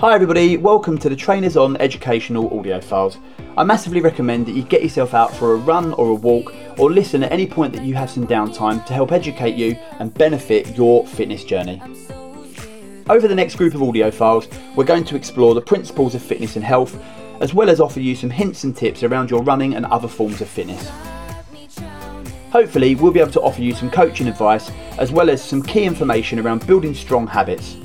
Hi everybody, welcome to the Trainers On educational audio files. I massively recommend that you get yourself out for a run or a walk or listen at any point that you have some downtime to help educate you and benefit your fitness journey. Over the next group of audio files, we're going to explore the principles of fitness and health, as well as offer you some hints and tips around your running and other forms of fitness. Hopefully, we'll be able to offer you some coaching advice, as well as some key information around building strong habits.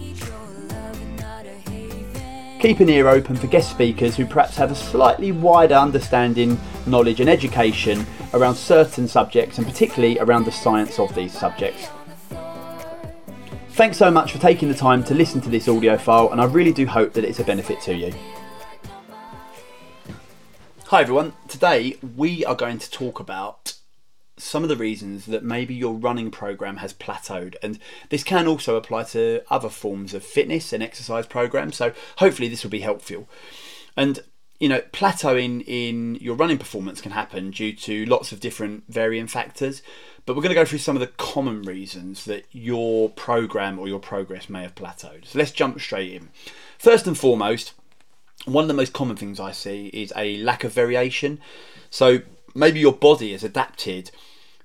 Keep an ear open for guest speakers who perhaps have a slightly wider understanding, knowledge, and education around certain subjects, and particularly around the science of these subjects. Thanks so much for taking the time to listen to this audio file, and I really do hope that it's a benefit to you. Hi everyone, today we are going to talk about some of the reasons that maybe your running program has plateaued and this can also apply to other forms of fitness and exercise programs so hopefully this will be helpful. And you know plateauing in your running performance can happen due to lots of different varying factors but we're going to go through some of the common reasons that your program or your progress may have plateaued. So let's jump straight in. First and foremost one of the most common things i see is a lack of variation. So maybe your body has adapted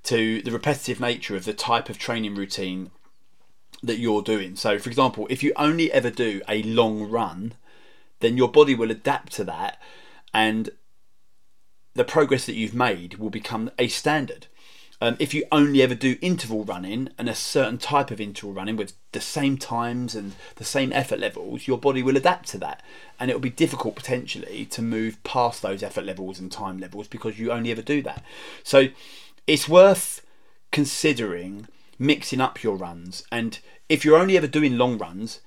to the repetitive nature of the type of training routine that you're doing. So, for example, if you only ever do a long run, then your body will adapt to that and the progress that you've made will become a standard. Um, if you only ever do interval running and a certain type of interval running with the same times and the same effort levels, your body will adapt to that. And it will be difficult potentially to move past those effort levels and time levels because you only ever do that. So it's worth considering mixing up your runs. And if you're only ever doing long runs,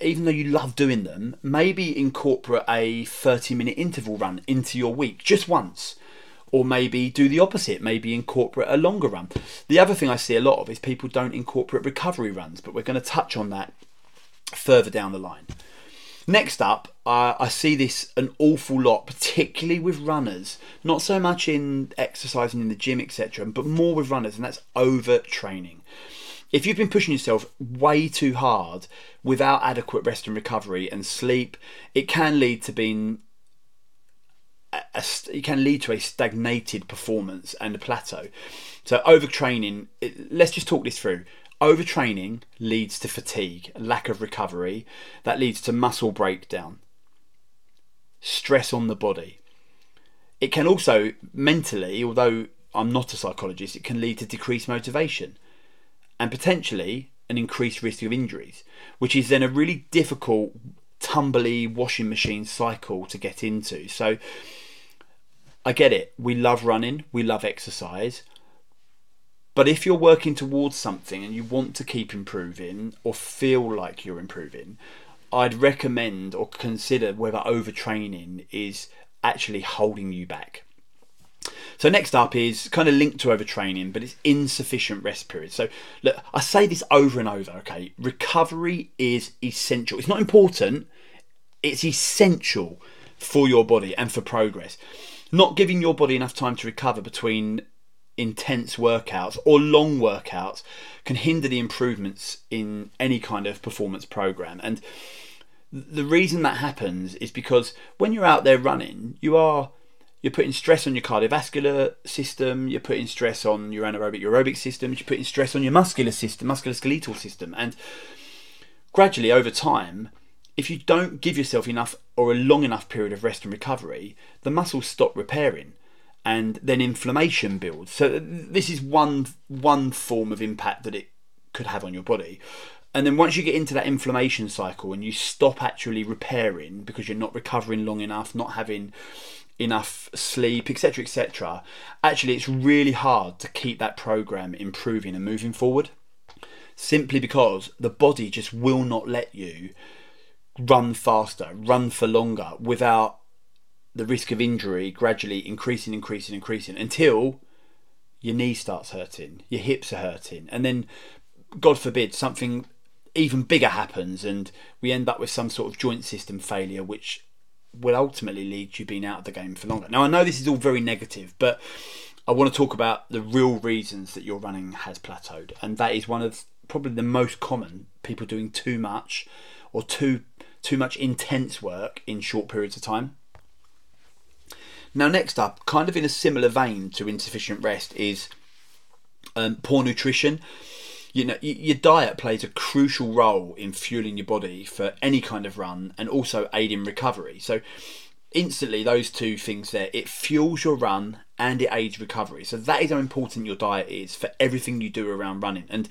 even though you love doing them, maybe incorporate a 30 minute interval run into your week just once or maybe do the opposite, maybe incorporate a longer run. The other thing I see a lot of is people don't incorporate recovery runs, but we're going to touch on that further down the line. Next up, uh, I see this an awful lot, particularly with runners. Not so much in exercising in the gym, etc., but more with runners, and that's overtraining. If you've been pushing yourself way too hard without adequate rest and recovery and sleep, it can lead to being a, it can lead to a stagnated performance and a plateau. So overtraining, it, let's just talk this through. Overtraining leads to fatigue, lack of recovery, that leads to muscle breakdown, stress on the body. It can also mentally, although I'm not a psychologist, it can lead to decreased motivation and potentially an increased risk of injuries, which is then a really difficult tumbly washing machine cycle to get into. So I get it. We love running, we love exercise. But if you're working towards something and you want to keep improving or feel like you're improving, I'd recommend or consider whether overtraining is actually holding you back. So next up is kind of linked to overtraining, but it's insufficient rest periods. So look, I say this over and over, okay? Recovery is essential. It's not important, it's essential for your body and for progress. Not giving your body enough time to recover between intense workouts or long workouts can hinder the improvements in any kind of performance program. And the reason that happens is because when you're out there running, you are you're putting stress on your cardiovascular system, you're putting stress on your anaerobic aerobic system, you're putting stress on your muscular system, musculoskeletal system, and gradually over time, if you don't give yourself enough or a long enough period of rest and recovery, the muscles stop repairing and then inflammation builds. So this is one one form of impact that it could have on your body. And then once you get into that inflammation cycle and you stop actually repairing because you're not recovering long enough, not having enough sleep, etc., etc., actually it's really hard to keep that program improving and moving forward. Simply because the body just will not let you run faster, run for longer without the risk of injury gradually increasing, increasing, increasing until your knee starts hurting, your hips are hurting, and then, God forbid, something even bigger happens and we end up with some sort of joint system failure, which will ultimately lead to you being out of the game for longer. Now, I know this is all very negative, but I want to talk about the real reasons that your running has plateaued, and that is one of probably the most common people doing too much or too too much intense work in short periods of time. Now, next up, kind of in a similar vein to insufficient rest, is um, poor nutrition. You know, your diet plays a crucial role in fueling your body for any kind of run and also aiding recovery. So, instantly, those two things there, it fuels your run and it aids recovery. So, that is how important your diet is for everything you do around running. And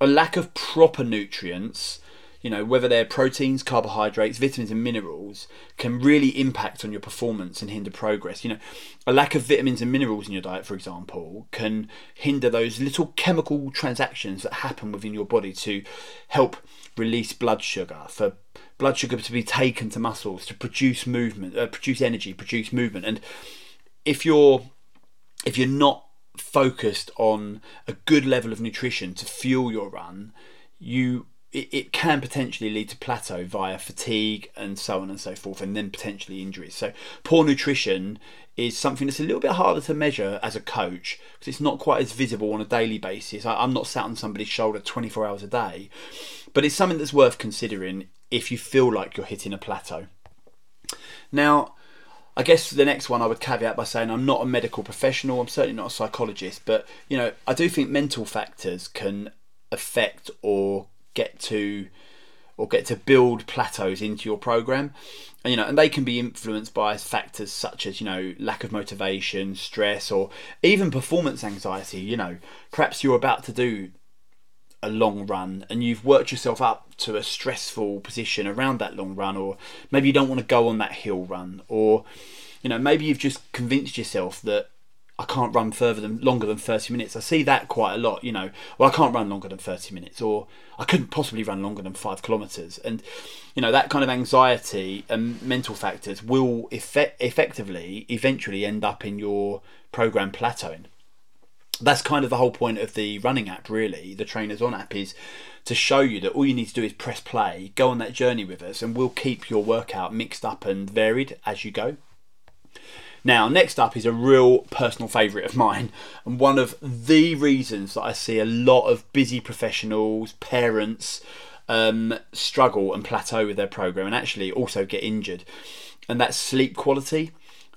a lack of proper nutrients you know, whether they're proteins, carbohydrates, vitamins, and minerals, can really impact on your performance and hinder progress. You know, a lack of vitamins and minerals in your diet, for example, can hinder those little chemical transactions that happen within your body to help release blood sugar, for blood sugar to be taken to muscles to produce movement, uh, produce energy, produce movement. And if you're if you're not focused on a good level of nutrition to fuel your run, you it, it can potentially lead to plateau via fatigue and so on and so forth, and then potentially injuries. So, poor nutrition is something that's a little bit harder to measure as a coach because it's not quite as visible on a daily basis. I, I'm not sat on somebody's shoulder 24 hours a day, but it's something that's worth considering if you feel like you're hitting a plateau. Now, I guess the next one I would caveat by saying I'm not a medical professional, I'm certainly not a psychologist, but you know, I do think mental factors can affect or get to or get to build plateaus into your program. And, you know and they can be influenced by factors such as you know lack of motivation stress or even performance anxiety. You know perhaps you're about to do a long run and you've worked yourself up to a stressful position around that long run or maybe you don't want to go on that hill run or you know maybe you've just convinced yourself that I can't run further than longer than 30 minutes. I see that quite a lot, you know. Well, I can't run longer than 30 minutes, or I couldn't possibly run longer than five kilometres. And, you know, that kind of anxiety and mental factors will effect- effectively eventually end up in your program plateauing. That's kind of the whole point of the running app, really. The Trainers On app is to show you that all you need to do is press play, go on that journey with us, and we'll keep your workout mixed up and varied as you go. Now, next up is a real personal favourite of mine, and one of the reasons that I see a lot of busy professionals, parents, um, struggle and plateau with their program and actually also get injured, and that's sleep quality.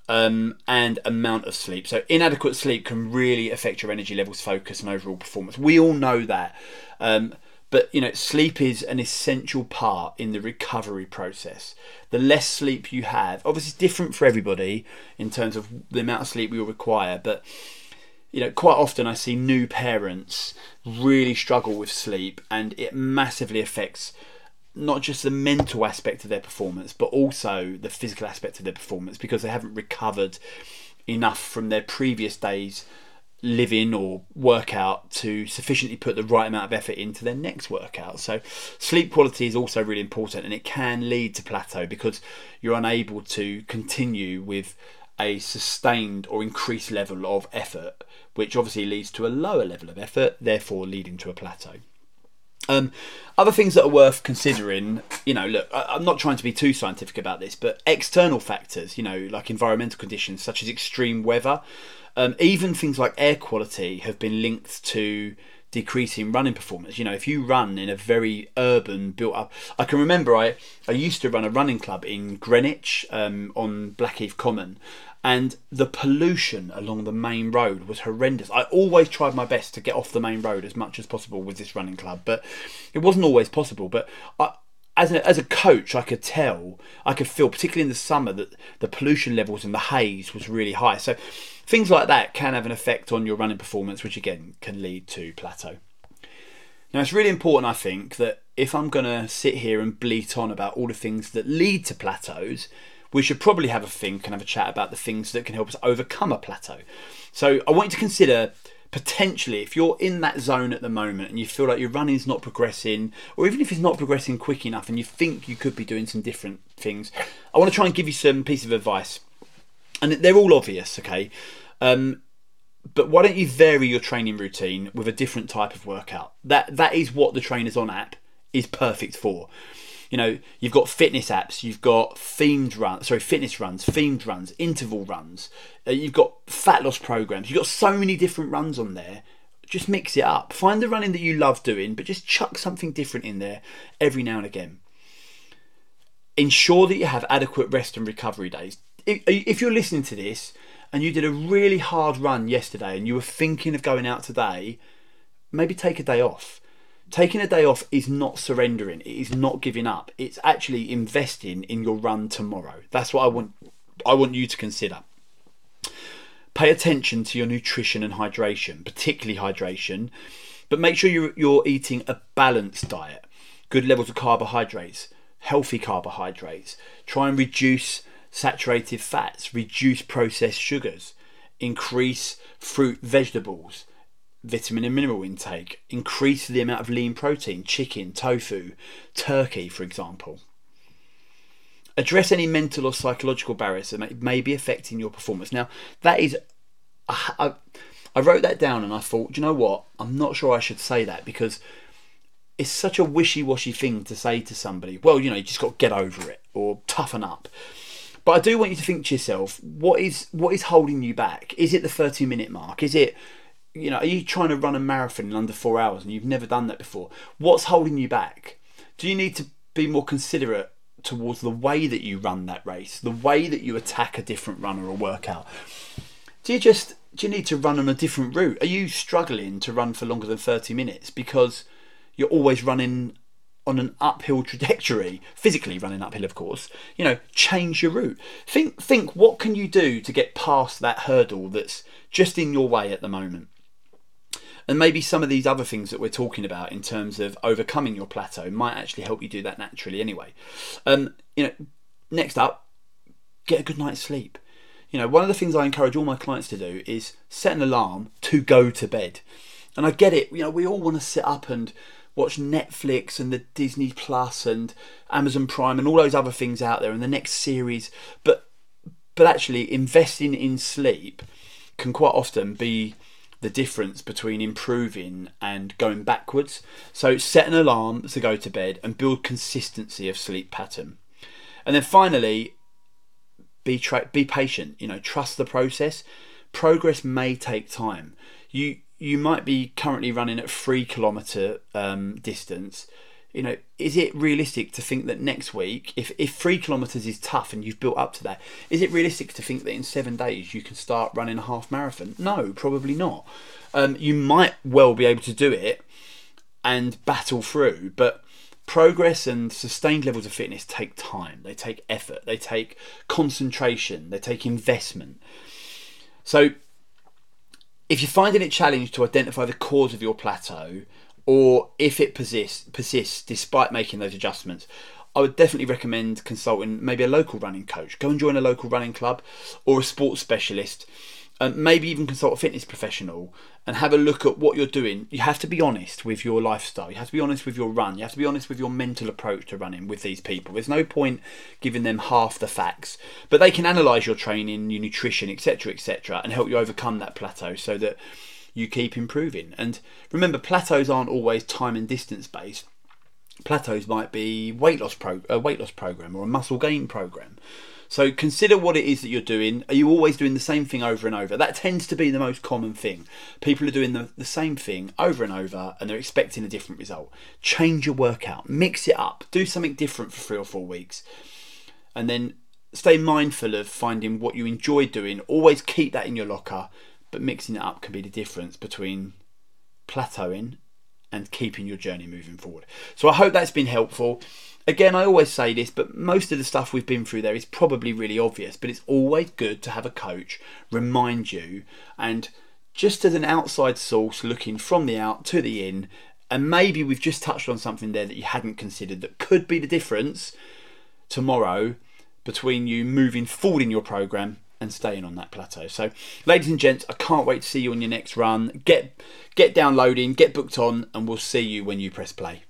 Um, and amount of sleep. So, inadequate sleep can really affect your energy levels, focus, and overall performance. We all know that. Um, but you know, sleep is an essential part in the recovery process. The less sleep you have, obviously, it's different for everybody in terms of the amount of sleep we will require. But you know, quite often I see new parents really struggle with sleep, and it massively affects not just the mental aspect of their performance, but also the physical aspect of their performance because they haven't recovered enough from their previous days live in or work out to sufficiently put the right amount of effort into their next workout. So, sleep quality is also really important and it can lead to plateau because you're unable to continue with a sustained or increased level of effort, which obviously leads to a lower level of effort, therefore leading to a plateau. Um, other things that are worth considering, you know, look, I, I'm not trying to be too scientific about this, but external factors, you know, like environmental conditions such as extreme weather, um, even things like air quality have been linked to decreasing running performance. You know, if you run in a very urban, built up, I can remember I I used to run a running club in Greenwich um, on Blackheath Common, and the pollution along the main road was horrendous. I always tried my best to get off the main road as much as possible with this running club, but it wasn't always possible. But I, as a, as a coach, I could tell, I could feel, particularly in the summer, that the pollution levels and the haze was really high. So things like that can have an effect on your running performance, which again can lead to plateau. Now, it's really important, I think, that if I'm going to sit here and bleat on about all the things that lead to plateaus, we should probably have a think and have a chat about the things that can help us overcome a plateau. So, I want you to consider potentially, if you're in that zone at the moment and you feel like your running's not progressing, or even if it's not progressing quick enough and you think you could be doing some different things, I want to try and give you some piece of advice. And they're all obvious, okay? Um, but why don't you vary your training routine with a different type of workout? That that is what the Trainers On app is perfect for you know, you've got fitness apps, you've got themed runs, sorry, fitness runs, themed runs, interval runs, uh, you've got fat loss programs, you've got so many different runs on there. Just mix it up. Find the running that you love doing, but just chuck something different in there every now and again. ensure that you have adequate rest and recovery days. If, if you're listening to this and you did a really hard run yesterday and you were thinking of going out today, maybe take a day off. Taking a day off is not surrendering, it is not giving up. It's actually investing in your run tomorrow. That's what I want I want you to consider. Pay attention to your nutrition and hydration, particularly hydration, but make sure you're, you're eating a balanced diet, good levels of carbohydrates, healthy carbohydrates. Try and reduce saturated fats, reduce processed sugars, increase fruit, vegetables, vitamin and mineral intake, increase the amount of lean protein, chicken, tofu, turkey, for example. Address any mental or psychological barriers that may be affecting your performance. Now, that is, I, I wrote that down and I thought, you know what? I'm not sure I should say that because it's such a wishy-washy thing to say to somebody. Well, you know, you just got to get over it or toughen up. But I do want you to think to yourself, what is what is holding you back? Is it the 30 minute mark? Is it you know, are you trying to run a marathon in under 4 hours and you've never done that before? What's holding you back? Do you need to be more considerate towards the way that you run that race, the way that you attack a different run or workout? Do you just do you need to run on a different route? Are you struggling to run for longer than 30 minutes because you're always running on an uphill trajectory, physically running uphill, of course, you know, change your route. Think, think, what can you do to get past that hurdle that's just in your way at the moment? And maybe some of these other things that we're talking about in terms of overcoming your plateau might actually help you do that naturally anyway. Um, you know, next up, get a good night's sleep. You know, one of the things I encourage all my clients to do is set an alarm to go to bed. And I get it, you know, we all want to sit up and watch Netflix and the Disney Plus and Amazon Prime and all those other things out there and the next series. But but actually investing in sleep can quite often be the difference between improving and going backwards. So set an alarm to go to bed and build consistency of sleep pattern. And then finally, be tra- be patient. You know, trust the process. Progress may take time. You you might be currently running at three kilometer um, distance. You know, is it realistic to think that next week, if, if three kilometers is tough and you've built up to that, is it realistic to think that in seven days you can start running a half marathon? No, probably not. Um, you might well be able to do it and battle through, but progress and sustained levels of fitness take time, they take effort, they take concentration, they take investment. So if you're finding it challenging to identify the cause of your plateau, or if it persists, persists despite making those adjustments, I would definitely recommend consulting maybe a local running coach. Go and join a local running club or a sports specialist and maybe even consult a fitness professional and have a look at what you're doing. You have to be honest with your lifestyle. You have to be honest with your run. You have to be honest with your mental approach to running with these people. There's no point giving them half the facts, but they can analyze your training, your nutrition, etc., etc., and help you overcome that plateau so that you keep improving. And remember, plateaus aren't always time and distance based. Plateaus might be weight loss pro- a weight loss program or a muscle gain program. So consider what it is that you're doing. Are you always doing the same thing over and over? That tends to be the most common thing. People are doing the, the same thing over and over and they're expecting a different result. Change your workout, mix it up, do something different for three or four weeks. And then stay mindful of finding what you enjoy doing. Always keep that in your locker, but mixing it up can be the difference between plateauing and keeping your journey moving forward. So I hope that's been helpful. Again, I always say this, but most of the stuff we've been through there is probably really obvious, but it's always good to have a coach remind you and just as an outside source looking from the out to the in, and maybe we've just touched on something there that you hadn't considered that could be the difference tomorrow between you moving forward in your program and staying on that plateau. So, ladies and gents, I can't wait to see you on your next run. Get get downloading, get booked on, and we'll see you when you press play.